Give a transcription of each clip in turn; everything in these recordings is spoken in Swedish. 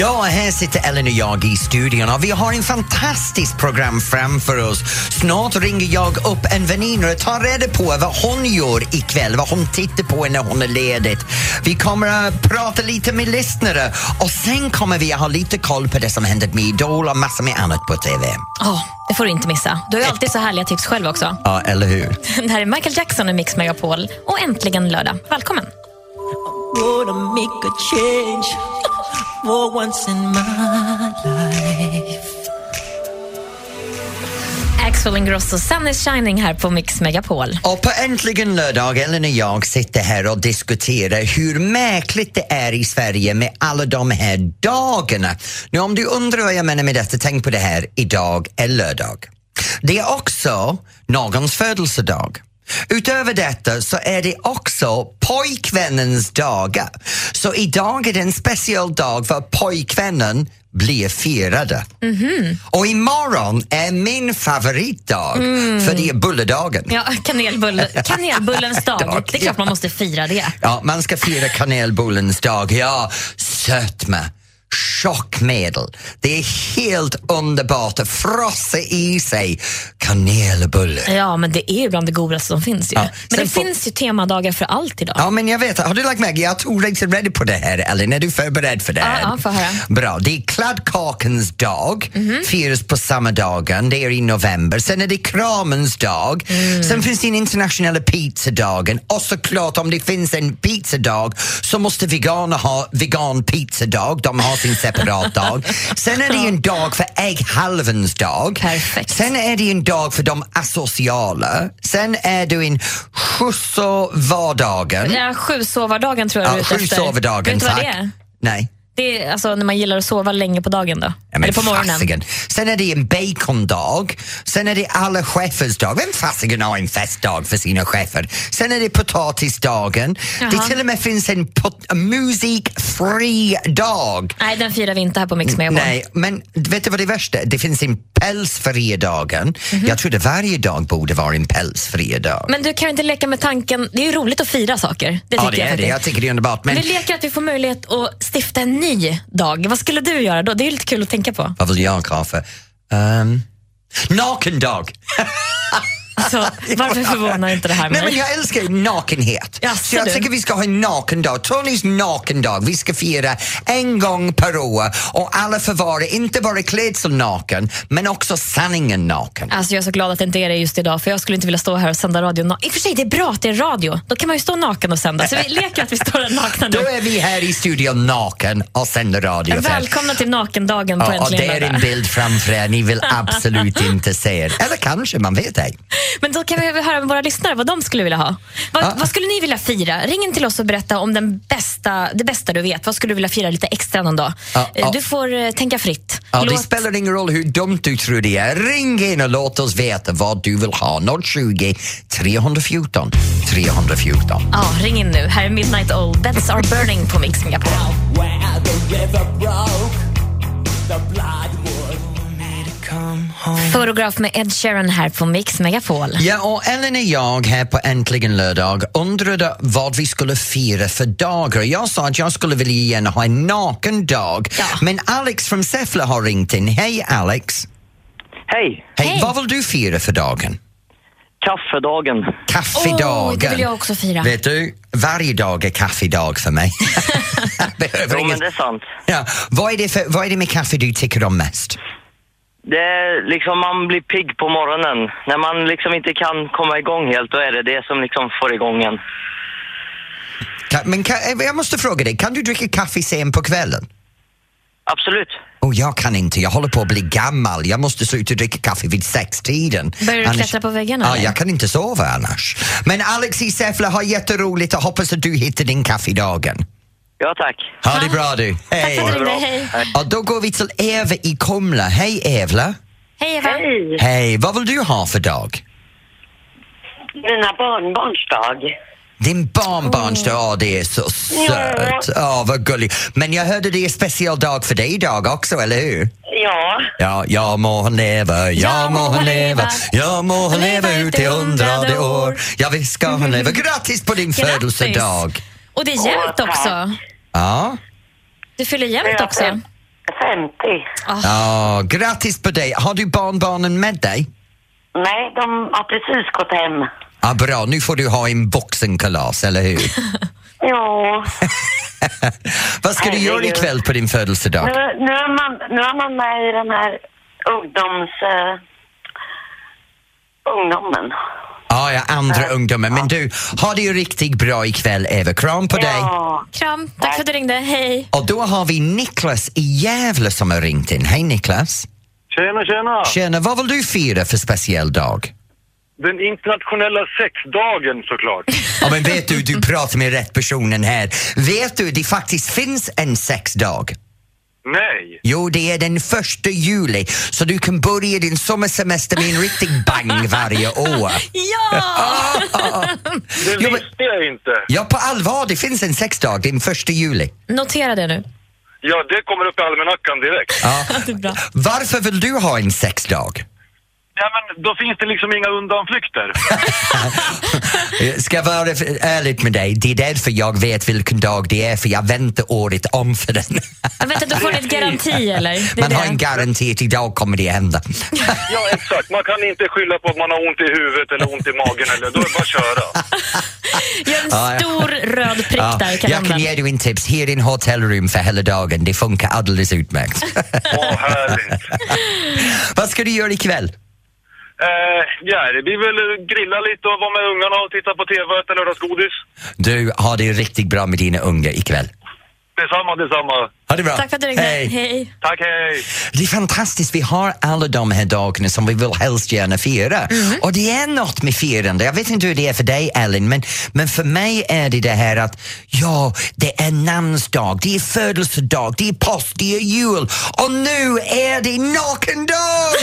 Ja, här sitter Ellen och jag i studion och vi har en fantastiskt program framför oss. Snart ringer jag upp en väninna och tar reda på vad hon gör ikväll, vad hon tittar på när hon är ledigt. Vi kommer att prata lite med lyssnare och sen kommer vi att ha lite koll på det som händer med Idol och massor med annat på TV. Oh, det får du inte missa. Du har ju alltid så härliga tips själv också. Ja, eller hur? Det här är Michael Jackson i Mix Megapol och äntligen lördag. Välkommen! For once in my life. Axel Ingrosso, Sun is shining här på Mix Megapol. Och på Äntligen lördag, Ellen och jag sitter här och diskuterar hur märkligt det är i Sverige med alla de här dagarna. Nu om du undrar vad jag menar med detta, tänk på det här, idag är lördag. Det är också någons födelsedag. Utöver detta så är det också pojkvännens dagar. Så idag är det en speciell dag för pojkvännen blir firade. Mm -hmm. Och imorgon är min favoritdag, mm. för det är bulledagen. Ja, kanelbulle, kanelbullens dag. dag. Det är klart man måste fira det. Ja, man ska fira kanelbullens dag. Ja, sötma chockmedel. Det är helt underbart att frossa i sig kanelbulle. Ja, men det är ju bland det godaste som finns ju. Ja. Men det finns ju temadagar för allt idag. Ja, men jag vet. Har du lagt märke? Jag tog dig ready på det här, Ellen. Är du förberedd för det här? Ja, ja höra. Bra. Det är kladdkakens dag, mm -hmm. firas på samma dagen. Det är i november. Sen är det kramens dag. Mm. Sen finns den internationella pizzadagen och såklart om det finns en pizzadag så måste veganer ha vegan pizzadag. De har sin separat dag. Sen är det en dag för ägghalvens dag. Perfekt. Sen är det en dag för de asociala. Sen är det en sjusovardagen. Ja, sjusovardagen tror jag du är ute efter. Vet du vad det är? Nej. Det är alltså när man gillar att sova länge på dagen då? Ja, Eller på morgonen? Fasigen. Sen är det en bacondag, sen är det alla chefers dag. Vem fasiken har en festdag för sina chefer? Sen är det potatisdagen. Jaha. Det till och med finns en, en musikfri dag. Nej, den firar vi inte här på Mix Megapol. Nej, men vet du vad det är värsta Det finns en pälsfria dagen. Mm -hmm. Jag trodde varje dag borde vara en pälsfri dag. Men du kan inte leka med tanken, det är ju roligt att fira saker. Det ja, det är jag det. Jag tycker det är underbart. Men... Vi leker att vi får möjlighet att stifta en ny ny dag. Vad skulle du göra då? Det är lite kul att tänka på. Vad vill jag ha för? Ehm, um, nakendag! Alltså, varför förvånar inte det här mig? Nej, men jag älskar nakenhet. Jaså, så jag du? tycker vi ska ha en nakendag. Tonys nakendag. Vi ska fira en gång per år och alla får vara inte bara klädsel naken men också sanningen naken. Alltså, jag är så glad att det inte är det just idag för jag skulle inte vilja stå här och sända radio. I och för sig, det är bra att det är radio. Då kan man ju stå naken och sända. Så vi leker att vi står där nakna nu. Då är vi här i studion naken och sänder radio. Välkomna till nakendagen på ja, och Det är en bild framför er. Ni vill absolut inte se er. Eller kanske, man vet ej. Men då kan vi höra med våra lyssnare vad de skulle vilja ha. Vad, ja. vad, skulle ni vilja fira? Ring in till oss och berätta om den bästa, det bästa du vet. Vad skulle du vilja fira lite extra någon dag? Ja. Du får uh, tänka fritt. Ja, låt... Det spelar ingen roll hur dumt du tror det är. Ring in och låt oss veta vad du vill ha. 020 314 314. Ja, ring in nu. Här är Midnight Old. Beds are burning på Mix Megapol. Fotograf med Ed Sheeran här på Mix Megapol. Ja, och Ellen och jag här på Äntligen lördag undrade vad vi skulle fira för dagar. Jag sa att jag skulle vilja gärna ha en naken dag. Ja. Men Alex från Säffle har ringt in. Hej Alex! Hej! Hej! Vad vill du fira för dagen? Kaffedagen. Kaffedagen. Oh, det vill jag också fira. Vet du, varje dag är kaffedag för mig. jo, men det är sant. Ja. Vad, är det för, vad är det med kaffe du tycker om mest? Det är liksom, man blir pigg på morgonen. När man liksom inte kan komma igång helt, då är det det som liksom får igång en. Men kan, jag måste fråga dig, kan du dricka kaffe sen på kvällen? Absolut. Oh, jag kan inte, jag håller på att bli gammal. Jag måste sluta dricka kaffe vid sextiden. Börjar du annars... klättra på väggarna? Ja, jag kan inte sova annars. Men Alex i Säffle har jätteroligt och hoppas att du hittar din kaffedagen. Ja, tack. Ha det bra du. Hej. Tack för det, hej. Och då går vi till Eva i Kumla. Hej Evla. Hej Eva. Hej. Hej. Vad vill du ha för dag? Mina barnbarns dag. Din barnbarnsdag, oh. oh, det är så sött. Ja, oh, vad gulligt. Men jag hörde det är en speciell dag för dig idag också, eller hur? Ja. Ja, jag må hon leva, jag må hon leva, jag må hon leva ut i hundrade år. Ja, visst ska hon leva. Grattis på din födelsedag! Och det är jämnt också. Ja. Du fyller jämnt också. fem- 50. Ja, grattis på dig. Har du barnbarnen med dig? Nej, de har precis gått hem. Ja, bra, nu får du ha en vuxenkalas, eller hur? Ja, Vad ska du göra ikväll på din födelsedag? nu, nu, är man, nu är man med i den här ungdoms... Uh, ungdomen. Ja, ja, andra ungdomar. Men du, ha det ju riktigt bra ikväll, Eva. Kram på dig. Ja, Kram, tack för att du ringde. Hej. Och då har vi Niklas i Gävle som har ringt in. Hej Niklas! Tjena, tjena! Tjena, vad vill du fira för speciell dag? Den internationella sexdagen såklart. Ja, men vet du, du pratar med rätt personen här. Vet du, det faktiskt finns en sexdag. Nej! Jo, det är den första juli, så du kan börja din sommarsemester med en riktig bang varje år. Ja! Det Jo, men- visste jag inte. Ja, på allvar, det finns en sexdag, den första juli. Notera det nu. Ja, det kommer upp i almanackan direkt. Ja. Det är bra. Varför vill du ha en sexdag? Ja, men då finns det liksom inga undanflykter. Jag Ska vara f- ärlig med dig, det är därför jag vet vilken dag det är, för jag väntar året om för den. Jag vet inte, du får en garanti eller? Det Man har det. en garanti att idag kommer det hända. Ja, exakt. Man kan inte skylla på att man har ont i huvudet eller ont i magen eller då är det bara att köra. Gör en Ja, ja. stor röd prick Ja, där i jag kan ge dig en tips, hyr en hotellrum för hela dagen, det funkar alldeles utmärkt. Åh, härligt. Vad ska du göra ikväll? Eh, ja, det blir väl grilla lite och vara med ungarna och titta på TV och äta lördagsgodis. Du har det riktigt bra med dina unga ikväll. Detsamma, detsamma. Ha det bra. Tack för att du ringde. Hej. Hej. Tack, hej! Det är fantastiskt, vi har alla de här dagarna som vi vill helst gärna fira. Mm. Och det är något med firande, jag vet inte hur det är för dig Ellen, men, men för mig är det det här att ja, det är namnsdag, det är födelsedag, det är påsk, det är jul och nu är det nakendag!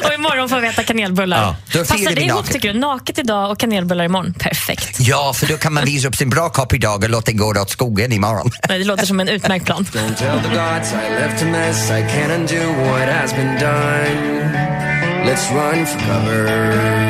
Och imorgon får vi äta kanelbullar. Ja, då Passar det ihop tycker du? Naket idag och kanelbullar imorgon. Perfekt. Ja, för då kan man visa upp sin bra kopp idag och låta den gå åt skogen imorgon. Nej, Det låter som en utmärkt plan. Don't tell the gods I left a mess. I can't undo what has been done. Let's run for cover.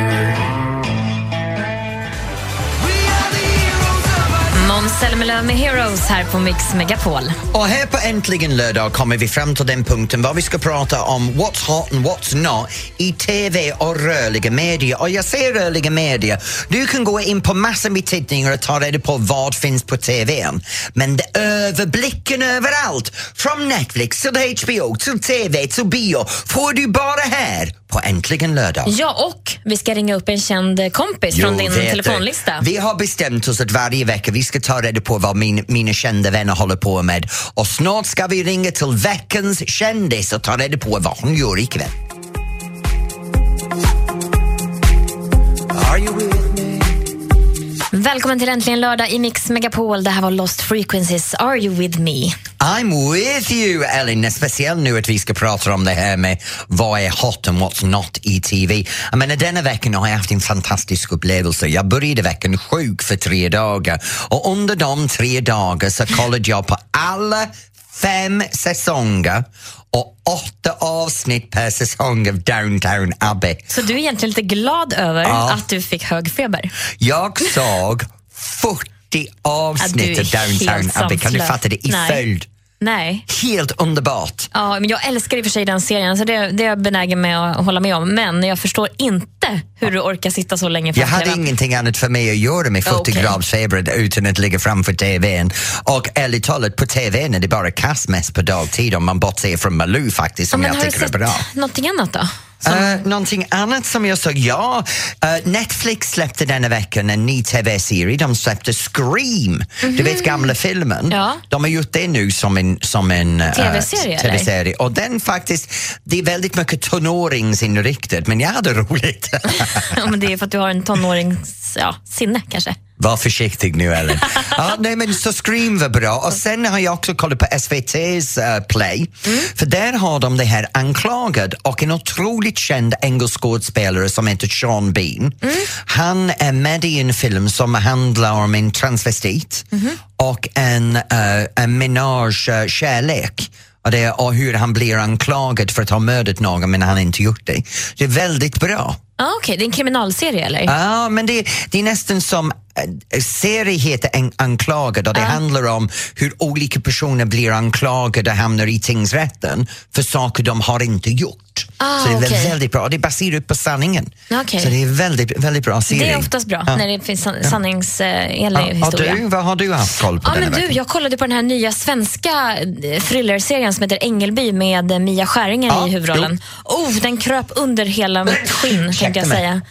Zelmerlöw med Heroes här på Mix Megapol. Och här på Äntligen lördag kommer vi fram till den punkten var vi ska prata om what's hot and what's not i TV och rörliga medier. Och jag säger rörliga medier, du kan gå in på massor med tittningar och ta reda på vad finns på TVn. Men det överblicken överallt, från Netflix till HBO till TV till bio, får du bara här på Äntligen lördag. Ja, och vi ska ringa upp en känd kompis från din vet du. telefonlista. Vi har bestämt oss att varje vecka vi ska ta reda på vad min, mina kända vänner håller på med och snart ska vi ringa till veckans kändis och ta reda på vad hon gör ikväll. Are you? Välkommen till Äntligen lördag i Mix Megapol. Det här var Lost Frequencies. Are you with me? I'm with you Ellen, speciellt nu att vi ska prata om det här med vad är hot and what's not i TV. Jag menar denna veckan har jag haft en fantastisk upplevelse. Jag började veckan sjuk för tre dagar och under de tre dagarna så kollade jag på alla fem säsonger och åtta avsnitt per säsong av Downtown Abbey. Så du är egentligen lite glad över Ja. att du fick hög feber? Jag såg 40 avsnitt av Downtown Abbey. Kan du fatta det? I Nej. följd. Nej. Helt underbart. Ja, men jag älskar i och för sig den serien, så det, det är jag benägen med att hålla med om. Men jag förstår inte hur du orkar sitta så länge Jag framför hade TVn. ingenting annat för mig att göra med 40 Okej. graders feber utan att ligga framför TVn. Och ärligt talat, på TVn är det bara kastmest på dagtid om man bortser från Malou faktiskt, Ja, som men jag har du tycker är sett bra. någonting annat då? Uh, någonting annat som jag såg, ja. Uh, Netflix släppte denna veckan en ny TV-serie. De släppte Scream, du vet gamla filmen. Mhm. Ja. De har gjort det nu som en, som en uh, TV-serie. Och den faktiskt, det är väldigt mycket tonåringsinriktat men jag hade roligt. Ja, men det är för att du har en tonårings ja, sinne kanske. Var försiktig nu Ellen. ja, nej, men så Scream var bra och sen har jag också kollat på SVT's uh, Play för där har de det här Anklagad och en otroligt känd engelsk skådespelare som heter Sean Bean. Han är med i en film som handlar om en transvestit och en, uh, en menage uh, kärlek och, det, och hur han blir anklagad för att ha mördat någon men han inte gjort det. Det är väldigt bra. Ah, Okej, det är en kriminalserie eller? Ja, men det, det är nästan som eh, serie heter en, Anklagad och det handlar om hur olika personer blir anklagade och hamnar i tingsrätten för saker de har inte gjort. Ah, så det är okej. väldigt bra. Det är baserat på sanningen. Okej. Så det är väldigt, väldigt bra serie. Det är oftast bra Ja. när det finns san- sanningsenlig Ja, och historia. du, vad har du haft koll på Ja, denna men du, veckan? jag kollade på den här nya svenska eh, thrillerserien som heter Ängelby med eh, Mia Skäringer Ja, i huvudrollen. Oh, den kröp under hela mitt skinn, tänkte jag säga.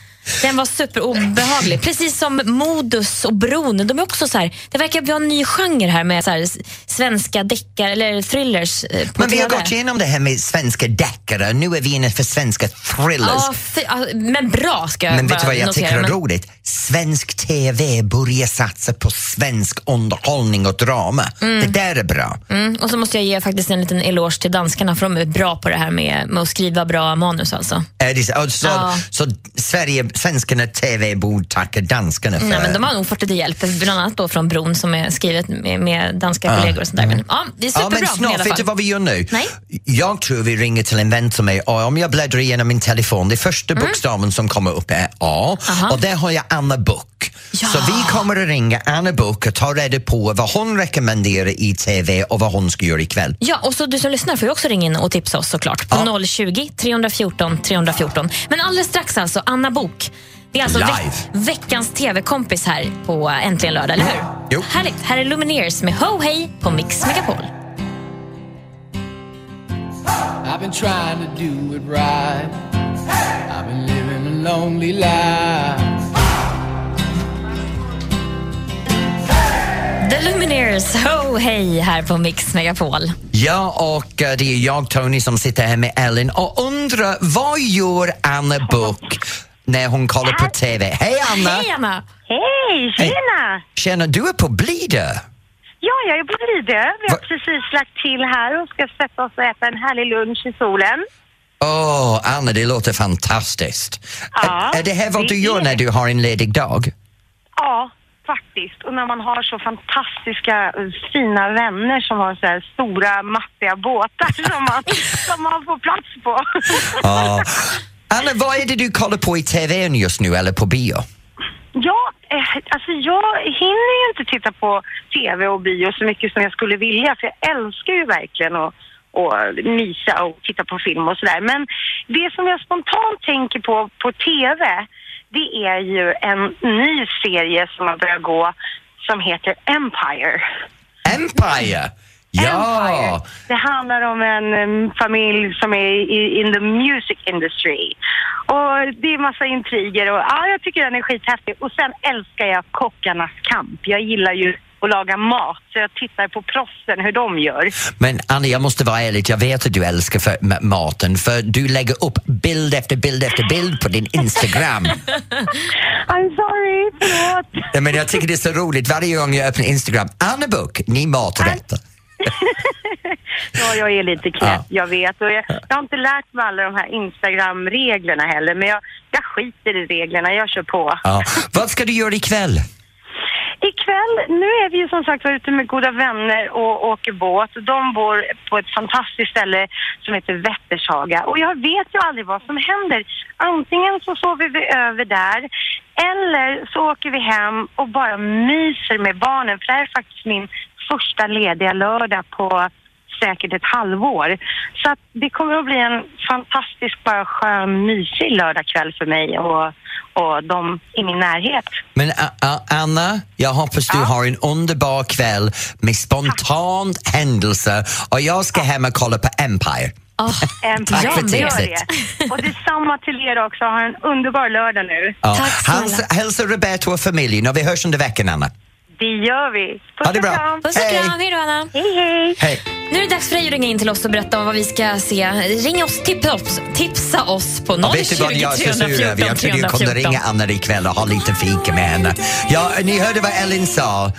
Den var superobehaglig. Precis som Modus och Bron. De är också så här, det verkar vara en ny genre här med så här, svenska deckare eller thrillers eh, på Men vi har TV. gått igenom det här med svenska deckare, nu är vi inne för svenska thrillers. Ja, men bra ska jag Men vet du vad jag notera, tycker är men- roligt? Svensk TV börjar satsa på svensk underhållning och drama. Det där är bra. Mm, och så måste jag ge faktiskt en liten eloge till danskarna för de är bra på det här med, med att skriva bra manus alltså. Är det så, så, Ja. så Sverige, svenskarna TV borde tacka danskarna för... Nej, men de har nog fått lite hjälp, bland annat då från Bron som är skrivet med, med danska kollegor och sånt där. Men, ja, det är Ja, superbra men i snart, vet du vad vi gör nu? Nej. Jag tror vi ringer till en vän till mig och om jag bläddrar igenom min telefon, det första bokstaven som kommer upp är A Mm. Aha. och där har jag Anna Book. Ja. Så vi kommer att ringa Anna Book och ta reda på vad hon rekommenderar i TV och vad hon ska göra ikväll. Ja, och så du som lyssnar får ju också ringa in och tipsa oss såklart på Ja. 020 314 314. Men alldeles strax alltså, Anna Bok. Det är alltså Live. veckans TV-kompis här på Äntligen lördag, eller hur? Jo. Härligt. Här är Lumineers med Ho Hey på Mix Megapol. I've been trying to do it right. I've been living a lonely life. The Lumineers, Ho Hey här på Mix Megapol. Ja, och eh, det är jag, Tony, som sitter här med Ellen och undrar vad gör Anna Book när hon kollar på TV? Hej Anna! Hej Anna! Hej, tjena! Tjena, du är på Blidö. Ja, jag är på Lidö. Vi har Va- precis lagt till här och ska sätta oss och äta en härlig lunch i solen. Åh, Anna, det låter fantastiskt. Ja, är, är det här vad det du gör är- när du har en ledig dag? Ja, faktiskt. Och när man har så fantastiska eh, fina vänner som har så här stora mattiga båtar som man, som man får plats på. Ja. Anna, vad är det du kollar på i TV just nu eller på bio? Ja, eh, alltså jag hinner ju inte titta på TV och bio så mycket som jag skulle vilja för jag älskar ju verkligen att och mysa och titta på film och sådär. Men det som jag spontant tänker på på TV det är ju en ny serie som har börjat gå som heter Empire. Empire! Ja! Empire. Det handlar om en em, familj som är i, in the music industry. Och det är massa intriger och ja, jag tycker den är skithäftig. Och sen älskar jag kockarnas kamp. Jag gillar ju att laga mat så jag tittar på proffsen hur de gör. Men Anna, jag måste vara ärlig, jag vet att du älskar för, ma- maten för du lägger upp bild efter bild efter bild på din Instagram. I'm sorry, förlåt. Men jag tycker det är så roligt varje gång jag öppnar Instagram. Anna Book, ni maträtter. Ja, jag är lite knäpp, Ja. jag vet. Och jag, jag har inte lärt mig alla de här Instagram-reglerna heller, men jag, jag skiter i reglerna, jag kör på. Ja. Vad ska du göra ikväll? Ikväll, nu är vi ju som sagt var ute med goda vänner och åker båt. De bor på ett fantastiskt ställe som heter Vättershaga. Och jag vet ju aldrig vad som händer. Antingen så sover vi över där eller så åker vi hem och bara myser med barnen. För det här är faktiskt min första lediga lördag på säkert ett halvår. Så att det kommer att bli en fantastisk, bara skön, mysig lördagkväll för mig och, och de i min närhet. Men A- Anna, jag hoppas du har en underbar kväll med spontant händelse och jag ska hem och kolla på Empire. En Tack ja, för tipset. det. Och detsamma till er också. Ha en underbar lördag nu. Ja. Tack snälla. Hälsa, hälsa Roberto och familjen och vi hörs under veckan, Anna. Det gör vi. Puss Ha det och bra. kram. Puss och Hej. kram, hej då Anna. Hej, hej. Hej. Nu är det dags för dig att ringa in till oss och berätta om vad vi ska se. Ring oss, tipsa oss, tipsa oss på 020 Och vet du vad jag är så sur över? Jag trodde jag kunde ringa Anna ikväll och ha lite fika med henne. Ja, ni hörde vad Ellen sa.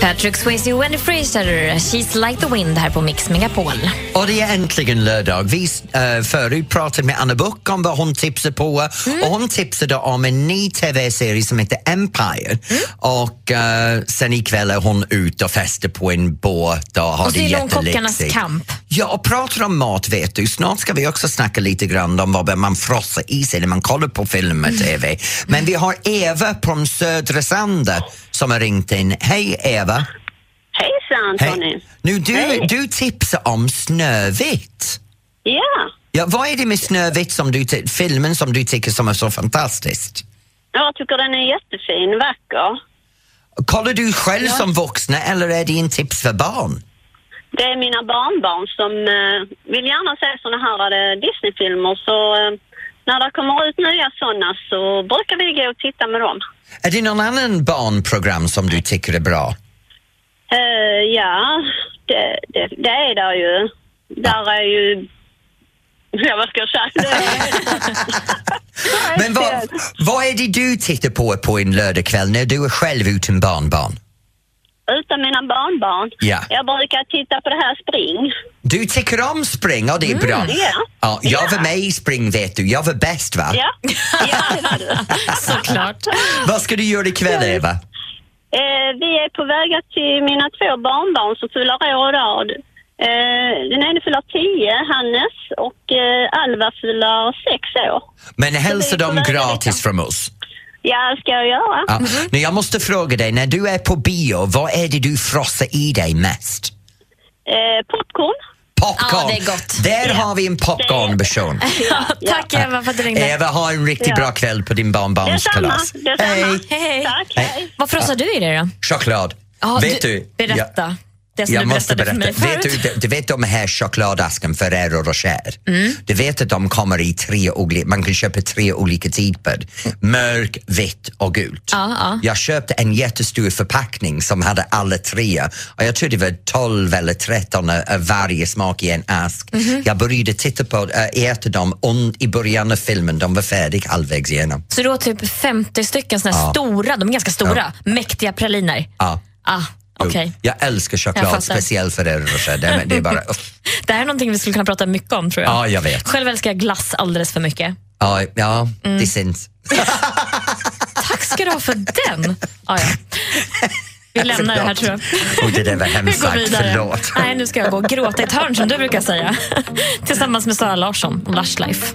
Patrick Swayze och Wendy Fraser, She's like the wind här på Mix Megapol. Och det är äntligen lördag. Vi uh, förut pratade med Anna Buck om vad hon tipsade på mm. och hon tipsade om en ny TV-serie som heter Empire. Mm. Och uh, sen ikväll är hon ute och festar på en båt och har och det kockarnas kamp. Ja, och pratar om mat vet du. Snart ska vi också snacka lite grann om vad man frossar i sig när man kollar på film och TV. Mm. Men vi har Eva från Södra Sanda som har ringt in. Hej Eva! Hejsan Tony! Hej. Nu, du, Hej. du tipsar om Snövit. Ja. ja. Vad är det med Snövit, som du, filmen som du tycker som är så fantastisk? Jag tycker den är jättefin, vacker. Kollar du själv ja. som vuxna eller är det en tips för barn? Det är mina barnbarn som uh, vill gärna se såna här uh, Disneyfilmer så uh, när det kommer ut nya sådana så brukar vi gå och titta med dem. Är det någon annan barnprogram som du tycker är bra? Uh, ja, det, det, det är det ju. Där är ju... Ja, vad ska jag säga? Men vad, vad är det du tittar på på en lördagkväll när du är själv utan barnbarn? Utan mina barnbarn? Ja. Jag brukar titta på det här spring. Du tycker om spring, och det är mm, bra. Ja. ja jag var med i spring vet du, jag var bäst va? Ja, ja det var du. Såklart. Vad ska du göra ikväll Eva? Eh, vi är på väg till mina två barnbarn som fyller år idag. Eh, den ena fyller 10, Hannes, och eh, Alva fyller 6 år. Men hälsa dem gratis från oss. Ja, ska jag göra. Ja. Nu, jag måste fråga dig, när du är på bio, vad är det du frossar i dig mest? Eh, popcorn. Popcorn! Ja, det är gott. Där ja. har vi en popcornperson. Ja, tack Eva för att du ringde. Eva, ha en riktigt bra kväll på din barnbarns kalas. Hej. Hej. Tack, hej. Vad frossar du i dig då? Choklad. Vet du, du berätta det som jag du måste berätta. för mig vet du, du, du vet de här chokladasken Ferrero Rocher? Mm. Du vet att de kommer i tre olika, man kan köpa tre olika typer. Mörk, vitt och gult. Ja, ja. Jag köpte en jättestor förpackning som hade alla tre och jag tror det var 12 eller 13 av varje smak i en ask. Mm. Jag började titta på, äh, äta dem i början av filmen, de var färdiga halvvägs igenom. Så du har typ 50 stycken såna ja. stora, de är ganska stora, mäktiga praliner? Ja. Ah. Okay. Jag älskar choklad, speciellt för Rocher. Det, det, är bara, det här är någonting vi skulle kunna prata mycket om tror jag. Ja, jag vet. Själv älskar jag glass alldeles för mycket. Ja, ja mm. det syns. Tack ska du ha för den. Ah, ja. Vi lämnar det här tror jag. Oh, det där var hemskt sagt, förlåt. Nej, nu ska jag gå och gråta i ett hörn som du brukar säga. Tillsammans med Sara Larsson och Lush Life.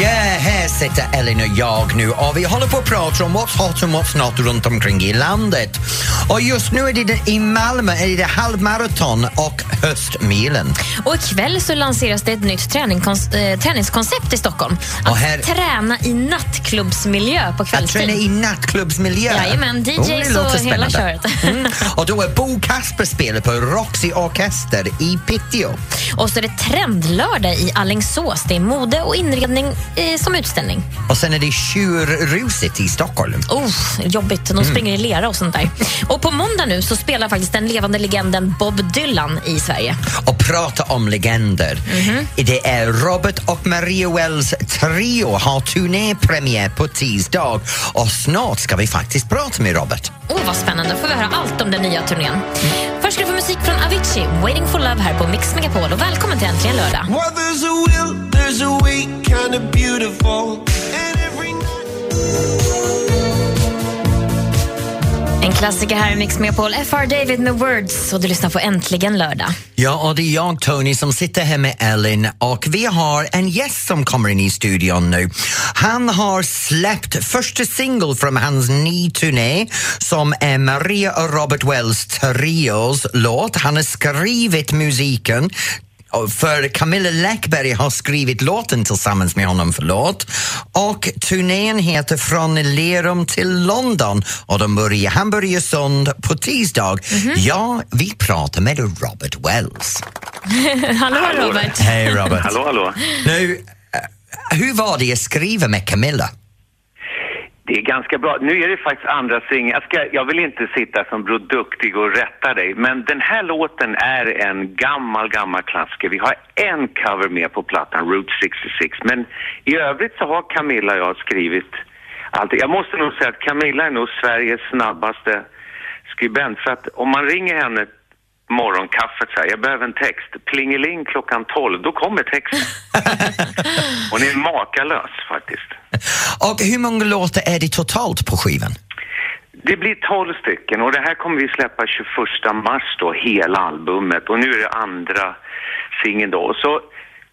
Ja, här sitter Ellen och jag nu och vi håller på att prata om what's hot och what's not runt omkring i landet. Och just nu är det i Malmö är det halvmaraton och höstmilen. Och ikväll så lanseras det ett nytt äh, träningskoncept i Stockholm. Att här... träna i nattklubbsmiljö på kvällstid. Att träna i nattklubbsmiljö? Jajamän, DJs oh, och hela köret. Mm. Och då är Bo Kasper spelar på Roxy Orkester i Piteå. Och så är det trendlördag i Allingsås. Det är mode och inredning som utställning. Och sen är det tjurruset i Stockholm. Oh, jobbigt, de springer mm. i lera och sånt där. Och på måndag nu så spelar faktiskt den levande legenden Bob Dylan i Sverige. Och prata om legender. Mm -hmm. Det är Robert och Maria Wells trio har turnépremiär på tisdag och snart ska vi faktiskt prata med Robert. Åh, oh, vad spännande. får vi höra allt om den nya turnén. Mm. Först ska du få musik från Avicii, Waiting for Love här på Mix Megapol. Och välkommen till Äntligen lördag. Well, En klassiker här i Mix Megapol, FR David med Words och du lyssnar på Äntligen lördag. Ja, och det är jag Tony som sitter här med Ellen och vi har en gäst som kommer in i studion nu. Han har släppt första singeln från hans nya turné som är Maria och Robert Wells trios låt. Han har skrivit musiken för Camilla Läckberg har skrivit låten tillsammans med honom, förlåt. Och turnén heter Från Lerum till London och de börjar Hamburgersund på tisdag. Mm -hmm. Ja, vi pratar med Robert Wells. hallå Robert! Hej Robert! hallå hallå! Nu, uh, hur var det att skriva med Camilla? Det är ganska bra. Nu är det faktiskt andra singeln. Jag, ska- jag vill inte sitta som Bror Duktig och rätta dig, men den här låten är en gammal, gammal klassiker. Vi har en cover med på plattan, Route 66, men i övrigt så har Camilla och jag skrivit allt. Jag måste nog säga att Camilla är nog Sveriges snabbaste skribent, för att om man ringer henne morgonkaffet så här, jag behöver en text, plingeling klockan 12, då kommer texten. Hon är makalös faktiskt. Och hur många låtar är det totalt på skivan? Det blir 12 stycken och det här kommer vi släppa 21 mars då, hela albumet. Och nu är det andra singeln då. Och så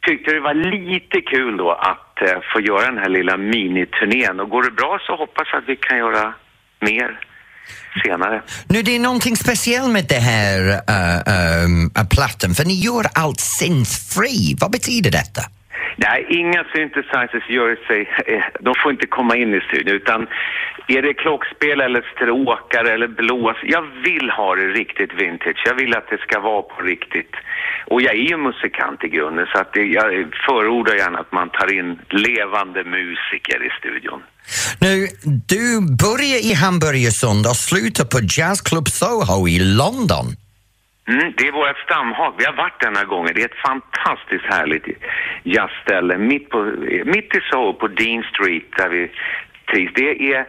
tyckte jag det var lite kul då att eh, få göra den här lilla miniturnén. Och går det bra så hoppas jag att vi kan göra mer senare. Nu, det är någonting speciellt med det här uh, um, plattan, för ni gör allt synth-free. Vad betyder detta? Nej, inga synthesizers gör sig, eh, de får inte komma in i studion utan är det klockspel eller stråkar eller blås, jag vill ha det riktigt vintage, jag vill att det ska vara på riktigt. Och jag är ju musikant i grunden så att det, jag förordar gärna att man tar in levande musiker i studion. Nu, du börjar i Hamburgersund och slutar på Jazz Club Soho i London. Mm, det är vårt stamhag. Vi har varit denna gången. Det är ett fantastiskt härligt jazzställe mitt, på, mitt i Soho på Dean Street där vi trivs. Det är,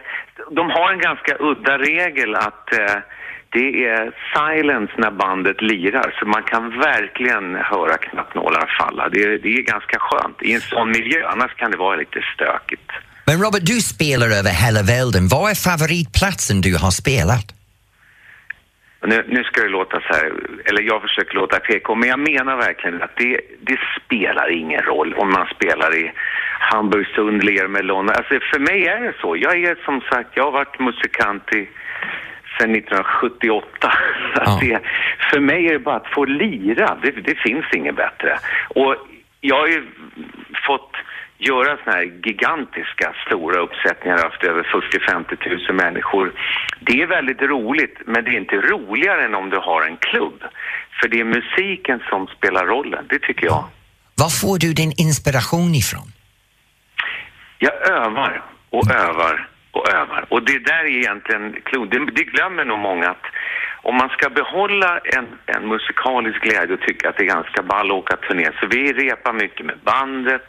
de har en ganska udda regel att eh, det är silence när bandet lirar så man kan verkligen höra knappnålar falla. Det, är- det är ganska skönt i en sån miljö, annars kan det vara lite stökigt. Men Robert, du spelar över hela världen. Vad är favoritplatsen du har spelat? Nu, nu ska det låta så här, eller jag försöker låta PK, men jag menar verkligen att det, det spelar ingen roll om man spelar i Hamburgsund, Lermelon. Alltså för mig är det så. Jag är som sagt, jag har varit musikant i, sedan 1978. Så att det, för mig är det bara att få lira, det, det finns inget bättre. Och jag har ju fått göra såna här gigantiska stora uppsättningar haft över 40-50 000 människor. Det är väldigt roligt, men det är inte roligare än om du har en klubb. För det är musiken som spelar rollen, det tycker jag. Var får du din inspiration ifrån? Jag övar och övar och övar. Och det där är egentligen klon. Det, det glömmer nog många att om man ska behålla en, en musikalisk glädje och tycka att det är ganska ball att åka turné. Så vi repar mycket med bandet.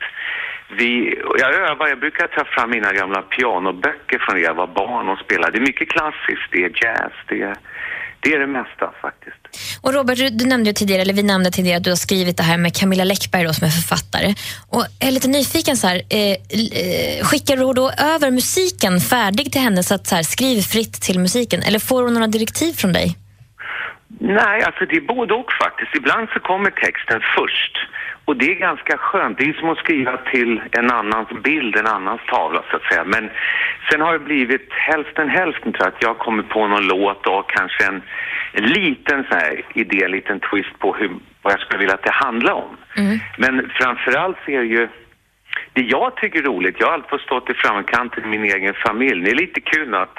Vi, jag övar, jag brukar ta fram mina gamla pianoböcker från när jag var barn och spelade. Det är mycket klassiskt, det är jazz, det är det, är det mesta faktiskt. Och Robert, du, nämnde tidigare, eller vi nämnde tidigare att du har skrivit det här med Camilla Läckberg då, som är författare. Och jag är lite nyfiken, så här, eh, eh, skickar du då över musiken färdig till henne så att så här, skriv fritt till musiken? Eller får hon några direktiv från dig? Nej, alltså det är både och faktiskt. Ibland så kommer texten först. Och det är ganska skönt. Det är som att skriva till en annans bild, en annans tavla så att säga. Men sen har det blivit hälften hälften tror jag. Att jag kommit på någon låt och kanske en, en liten så här idé, en liten twist på hur, vad jag skulle vilja att det handlar om. Men framförallt så är det ju det jag tycker är roligt, jag har alltid fått stått i framkanten i min egen familj. Det är lite kul att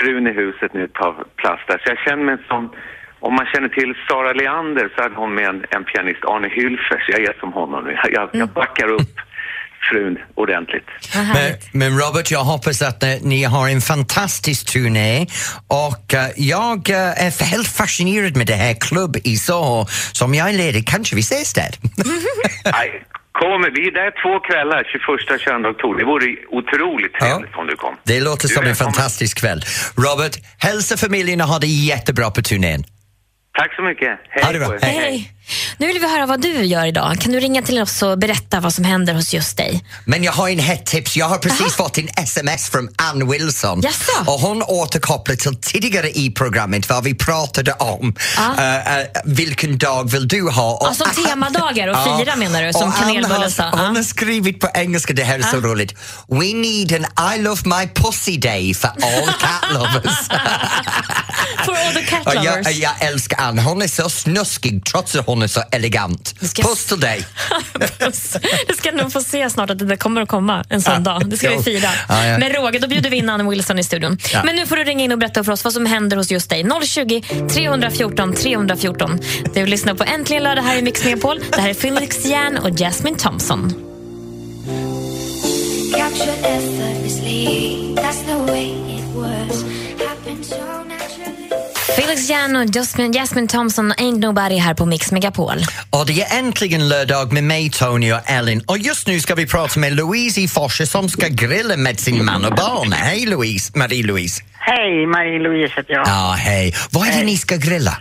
frun i huset nu tar plats där. Så jag känner mig som, om man känner till Sara Leander så hade hon med en, en pianist, Arne Hylfer, så jag är som honom nu. Jag, jag backar upp frun ordentligt. Men, men Robert, jag hoppas att eh, ni har en fantastisk turné och eh, jag eh, är helt fascinerad med det här klubb i Soho som jag leder. Kanske vi ses där? Nej, kom, vi är där två kvällar, 21 och 22 oktober. Det vore otroligt trevligt om du kom. Det låter Du som är en fantastisk kväll. Robert, hälsa familjen och ha det jättebra på turnén. Tack så mycket. Hej Ha det bra. Hej. Hej. Nu vill vi höra vad du gör idag. Kan du ringa till oss och berätta vad som händer hos just dig? Men jag har en hett tips. Jag har precis fått en sms från Ann Wilson Jaså? och hon återkopplar till tidigare i programmet vad vi pratade om. Eh, eh, vilken dag vill du ha? Och Ja, som temadagar och fira menar du, som kanelbullen har- sa. Hon har skrivit på engelska, det här är så roligt. We need an I love my pussy day for all cat lovers. For all the cat Och jag, lovers. jag älskar Ann, hon är så snuskig trots att hon är så elegant. ska- Puss till dig! Du ska nog få se snart att det där kommer att komma en sån dag. Det ska Jo. vi fira. Ja, ja. Men Roger, då bjuder vi in Ann Wilson i studion. Ja. Men nu får du ringa in och berätta för oss vad som händer hos just dig. 020 314 314. Du lyssnar på Äntligen lördag här i Mix Megapol. Det här är Felix Jan och Jasmine Thompson. Structured effortlessly. That's the way it was. Happened so naturally. Felix Jan och Jasmine, Jasmine Thompson, Ain't Nobody här på Mix Megapol. Och det är äntligen lördag med mig, Tony och Ellen. Och just nu ska vi prata med Louise i Forse som ska grilla med sin man och barn. Hej Louise, Marie-Louise. Hej, Marie-Louise heter jag. Ja, hej. Vad är det ni ska grilla?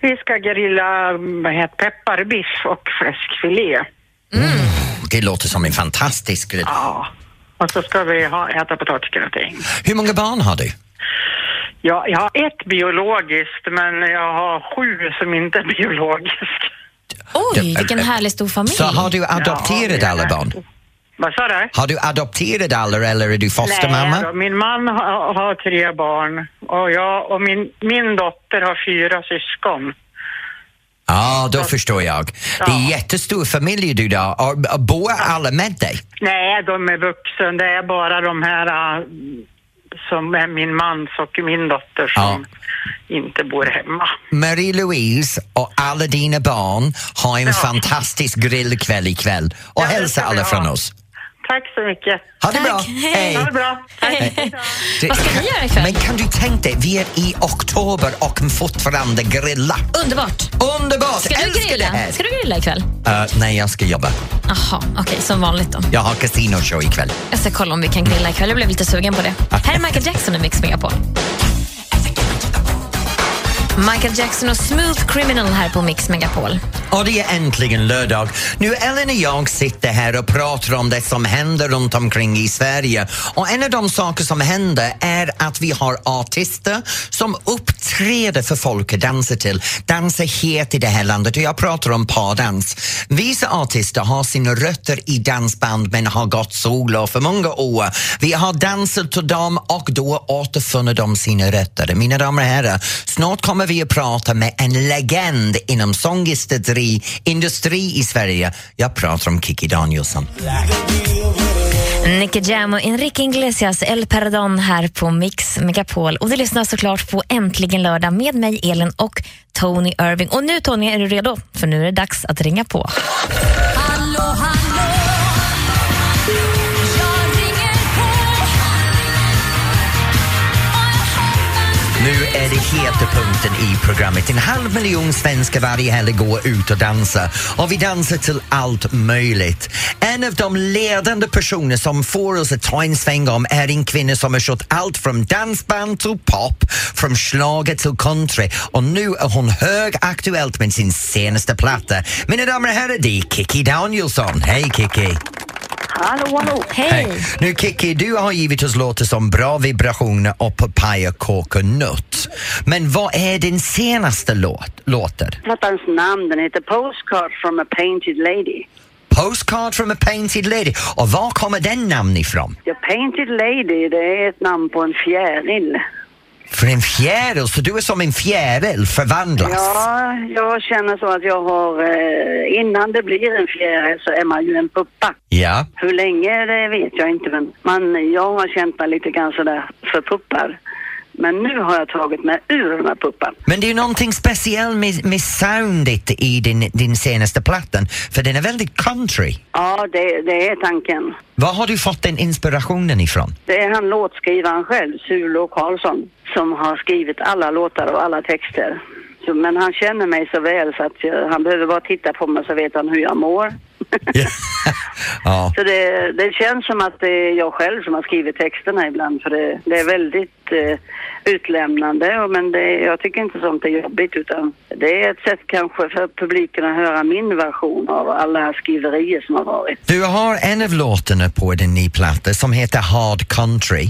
Vi ska grilla vad heter, pepparbiff och fläskfilé. Det låter som en fantastisk grill. Ja. Och så ska vi ha, äta potatisgratäng. Hur många barn har du? Ja, jag har ett biologiskt, men jag har sju som inte är biologiskt. Oj, vilken härlig stor familj. Så har du adopterat alla barn? Vad sa du? Har du adopterat alla eller är du fostermamma? Nej, min man har, har tre barn och jag och min, min dotter har fyra syskon. Ja, då förstår jag. Det är jättestor familj du då. Och- och Bor alla med dig? Nej, de är vuxna. Det är bara de här som är min mans och min dotter som inte bor hemma. Marie-Louise och alla dina barn har en fantastisk grillkväll ikväll. Och Ja, hälsa alla ha. från oss. Tack så mycket. Ha det bra. Hej. Ha det bra. Hej. Det- Vad ska ni göra ikväll? Men kan du tänka dig, vi är i oktober och fortfarande grilla. Underbart. Underbart! Ska du Älskar det grilla? här. Ska du grilla ikväll? Eh, nej, jag ska jobba. Jaha, okej, som vanligt då. Jag har casinoshow ikväll. Jag ska kolla om vi kan grilla ikväll. Jag blev lite sugen på det. Här är Michael Jackson i Mix Megapol. Michael Jackson och Smooth Criminal här på Mix Megapol. Och det är äntligen lördag. Nu Ellen och jag sitter här och pratar om det som händer runt omkring i Sverige. Och en av de saker som händer är att vi har artister som uppträder för folk att dansa till. Dans är het i det här landet och jag pratar om pardans. Vissa artister har sina rötter i dansband men har gått solo för många år. Vi har dansat till dem och då återfunnit de sina rötter. Mina damer och herrar, snart kommer vi att prata med en legend inom sångisteteri, industri i Sverige. Jag pratar om Kiki Danielsson. Nicky Jam och Enrique Iglesias El Perdon här på Mix Megapol. Och du lyssnar såklart på Äntligen lördag med mig, Elin och Tony Irving. Och nu Tony, är du redo? För nu är det dags att ringa på. Nu är det heta punkten i programmet. En halv miljon svenskar varje helg går ut och dansar och vi dansar till allt möjligt. En av de ledande personer som får oss att ta en sväng om är en kvinna som har kört allt från dansband till pop, från schlager till country och nu är hon högaktuellt med sin senaste platta. Mina damer och herrar, det är Kiki Danielsson. Hej Kiki! Hallå, hallå. Hej! Nu Kiki, du har givit oss låtar som Bra vibrationer och Papaya Coconut. Men vad är din senaste låt? låten? Plattans namn, den heter Postcard from a Painted Lady. Postcard from a painted lady. Och var kommer den namn ifrån? Ja, Painted Lady, det är ett namn på en fjäril. För en fjäril, så du är som en fjäril förvandlas? Ja, jag känner så att jag har, eh, innan det blir en fjäril så är man ju en puppa. Ja. Hur länge det vet jag inte men man, jag har känt mig lite grann sådär för puppar. Men nu har jag tagit mig ur den här puppan. Men det är ju någonting speciellt med, med soundet i din, din senaste plattan, för den är väldigt country. Ja, det, det är tanken. Var har du fått den inspirationen ifrån? Det är han låtskrivaren själv, Sulo Karlsson, som har skrivit alla låtar och alla texter. Så, men han känner mig så väl så att jag, han behöver bara titta på mig så vet han hur jag mår. Ja. Så det, det känns som att det är jag själv som har skrivit texterna ibland för det, det är väldigt eh, utlämnande men det, jag tycker inte sånt är jobbigt utan det är ett sätt kanske för publiken att höra min version av alla skriverier som har varit. Du har en av låtarna på din nya platta som heter Hard Country.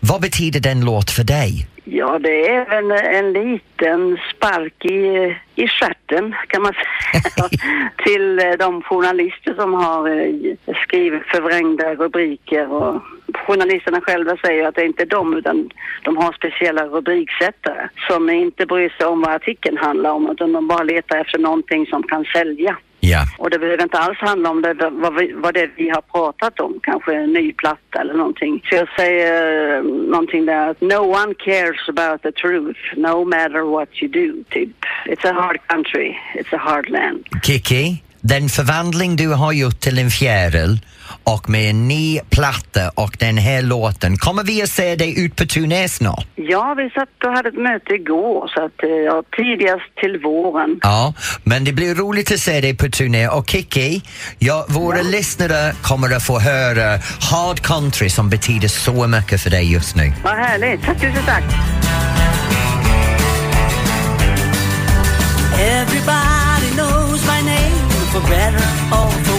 Vad betyder den låt för dig? Ja, det är väl en liten spark i, i stjärten kan man säga till eh, de journalister som har eh, skrivit förvrängda rubriker och journalisterna själva säger att det är inte de utan de har speciella rubriksättare som inte bryr sig om vad artikeln handlar om utan de bara letar efter någonting som kan sälja. Ja. Och det behöver inte alls handla om det, vad, vi, vad det vi har pratat om, kanske en ny platta eller någonting. Så jag säger eh, någonting där att no one cares about the truth, no matter what you do, typ. It's a hard country, it's a hard land. Kiki, den förvandling du har gjort till en fjäril och med en ny platta och den här låten. Kommer vi att se dig ut på turné snart? Ja, vi satt och hade ett möte igår så att eh, ja, tidigast till våren. Ja, men det blir roligt att se dig på turné och Kiki, ja, våra lyssnare kommer att få höra hard country som betyder så mycket för dig just nu. Vad härligt. Tack tusen tack. Everybody knows my name, for better or for.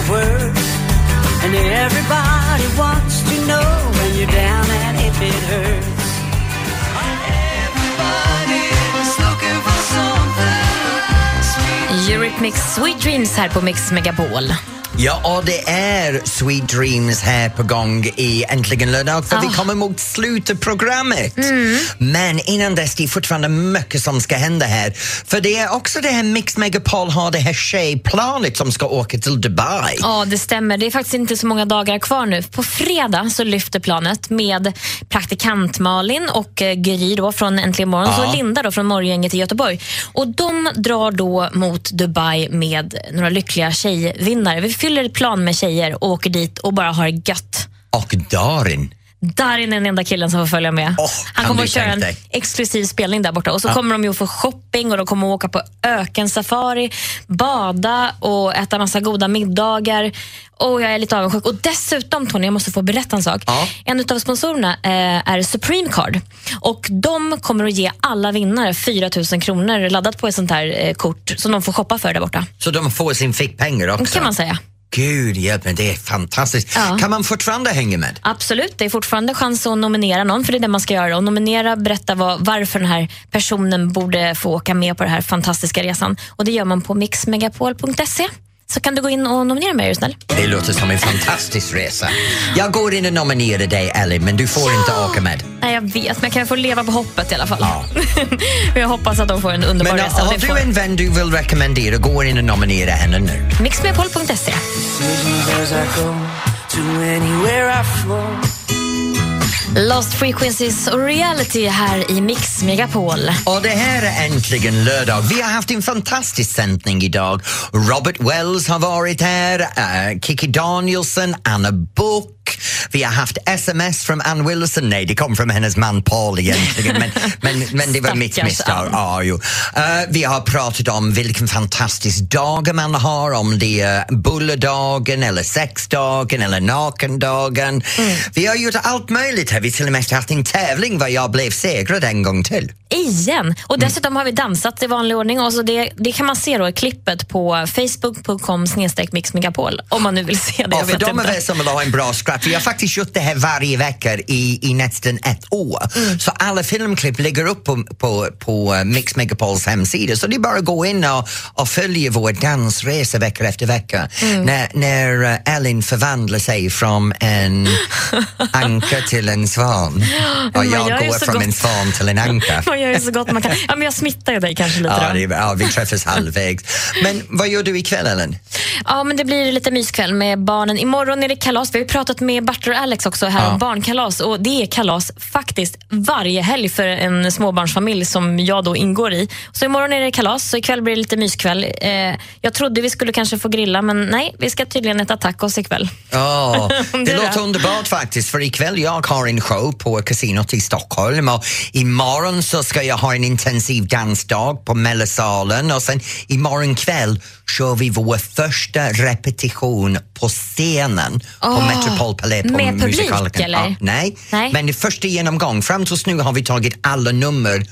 And everybody wants to know when you're down and if it hurts. Eurythmics Sweet Dreams här på Mix Megapol. Ja, och det är Sweet Dreams här på gång i Äntligen lördag för vi kommer mot slutet av programmet. Men innan dess, det är fortfarande mycket som ska hända här. För det är också det här Mix Megapol har det här tjejplanet som ska åka till Dubai. Ja, det stämmer. Det är faktiskt inte så många dagar kvar nu. På fredag så lyfter planet med praktikant Malin och eh, Gry då från Äntligen morgon Ja. och Linda då från Morgongänget i Göteborg. Och De drar då mot Dubai med några lyckliga tjejvinnare. Vi fyller ett plan med tjejer och åker dit och bara har gött. Och Darin. Darin är den enda killen som får följa med. Han kan kommer att köra en dig. exklusiv spelning där borta. Och så Ja. kommer de ju att få shopping och de kommer att åka på ökensafari, bada och äta massa goda middagar. Och jag är lite avundsjuk. Och dessutom Tony, jag måste få berätta en sak. En av sponsorerna eh, är Supreme Card. Och de kommer att ge alla vinnare 4 000 kronor laddat på ett sånt här eh, kort som de får shoppa för där borta. Så de får sin fickpengar också? kan man säga. Gud hjälp mig, det är fantastiskt. Ja. Kan man fortfarande hänga med? Absolut, det är fortfarande chans att nominera någon, för det är det man ska göra. Och nominera, berätta vad, varför den här personen borde få åka med på den här fantastiska resan. Och det gör man på mixmegapol.se. Så kan du gå in och nominera mig, är du snäll? Det låter som en fantastisk resa. Jag går in och nominerar dig Ellie, men du får inte åka med. Nej, jag vet, men jag kan få leva på hoppet i alla fall. Men jag hoppas att de får en underbar Men resa. har du får- en vän du vill rekommendera, gå in och nominera henne nu. Mixmegapol.se. Lost Frequencies och Reality här i Mix Megapol. Och det här är äntligen lördag. Vi har haft en fantastisk sändning idag. Robert Wells har varit här, uh, Kiki Danielsson, Anna Book. Vi har haft sms från Ann Wilson. Nej, det kom från hennes man Paul egentligen, men, men, men det var mitt misstag. Ja. Eh, vi har pratat om vilken fantastisk dag man har, om det är bullerdagen eller sexdagen eller nakendagen. Vi har gjort allt möjligt här. Vi har till och med haft en tävling var jag blev segrad en gång till. Igen! Och dessutom har vi dansat i vanlig ordning. Och så det, det kan man se då i klippet på facebook.com mixmegapol om man nu vill se det. Ja, jag för de av er som vill ha en bra skratt, vi har faktiskt gjort det här varje vecka i, i nästan ett år. Mm. Så alla filmklipp ligger upp på, på, på Mix Megapols hemsida, så det är bara att gå in och, och följa vår dansresa vecka efter vecka. Mm. När, när eh, Ellen förvandlar sig från en anka till en svan och jag går från en gott. svan till en anka. Man gör ju så gott man kan. Ja, men jag smittar ju dig kanske lite Ja, det, ja, vi träffas halvvägs. Men vad gör du ikväll Ellen? Ja, men det blir lite myskväll med barnen. Imorgon är det kalas. Vi har pratat med Butler och Alex också här Ja. om barnkalas. Och det är kalas faktiskt varje helg för en småbarnsfamilj som jag då ingår i. Så imorgon är det kalas, så ikväll blir det lite myskväll. Eh, jag trodde vi skulle kanske få grilla, men nej, vi ska tydligen äta tacos ikväll. Ja, det, Det låter underbart faktiskt för ikväll jag har en show på kasinot i Stockholm och imorgon så ska jag ha en intensiv dansdag på Mellasalen och sen imorgon kväll kör vi vår första repetition på scenen på Åh, Metropol Palais på med publik, eller? Ja, nej. Nej. men det första genomgång. Fram tills nu har vi tagit alla nummer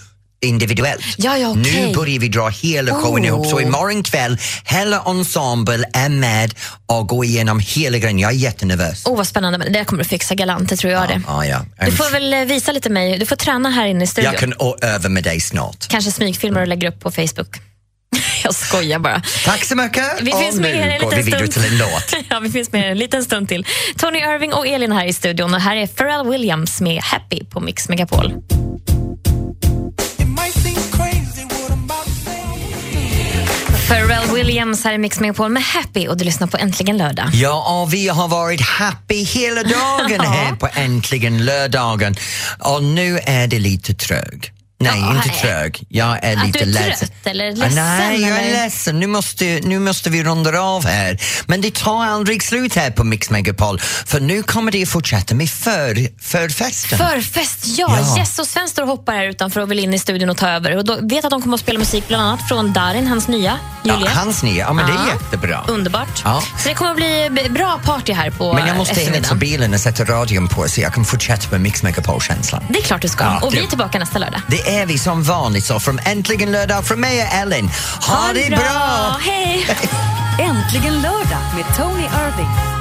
individuellt. Ja, ja, okej. Nu börjar vi dra hela showen Oh. ihop. Så imorgon kväll, hela ensemble är med och går igenom hela grejen. Jag är jättenervös. Oh, vad spännande. Men det kommer du fixa galant, det tror jag det. Ja, ja. Du får väl eh, visa lite mig. Du får träna här inne i studion. Jag kan öva med dig snart. Kanske smygfilmer och lägger upp på Facebook. Jag skojar bara. Tack så mycket. Vi och finns med nu går vi vidare till en låt. ja, vi finns med er en liten stund till. Tony Irving och Elin här i studion och här är Pharrell Williams med Happy på Mix Megapol. Pharrell Williams här i Mix Megapol med Happy och du lyssnar på Äntligen lördag. Ja, och vi har varit happy hela dagen här på Äntligen lördagen. Och nu är det lite trög. Nej, Ja, inte trög. Jag är Att lite du är ledsen. trött eller Ah, ledsen, Nej, jag är eller? ledsen. Nu måste, nu måste vi runda av här. Men det tar aldrig slut här på Mix Megapol för nu kommer det att fortsätta med för, förfesten. Förfest, ja. Ja. Och Sven står och hoppar här utanför och vill in i studion och ta över. Och då vet att de kommer att spela musik bland annat från Darin, hans nya, Ja, Juliet. hans nya, ja men det är Ja. jättebra. Underbart. Ja. Så det kommer att bli bra party här på Men jag måste in till bilen och sätta radion på så jag kan fortsätta med Mix Megapol-känslan. Det är klart du ska. Ja, och vi är tillbaka nästa lördag. Det är vi som vanligt så från Äntligen lördag från mig och Ellen. Ha, det bra! Hej! Äntligen lördag med Tony Irving.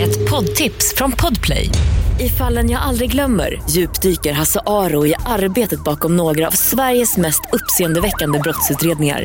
Ett poddtips från Podplay. I fallen jag aldrig glömmer djupdyker Hasse Aro i arbetet bakom några av Sveriges mest uppseendeväckande brottsutredningar.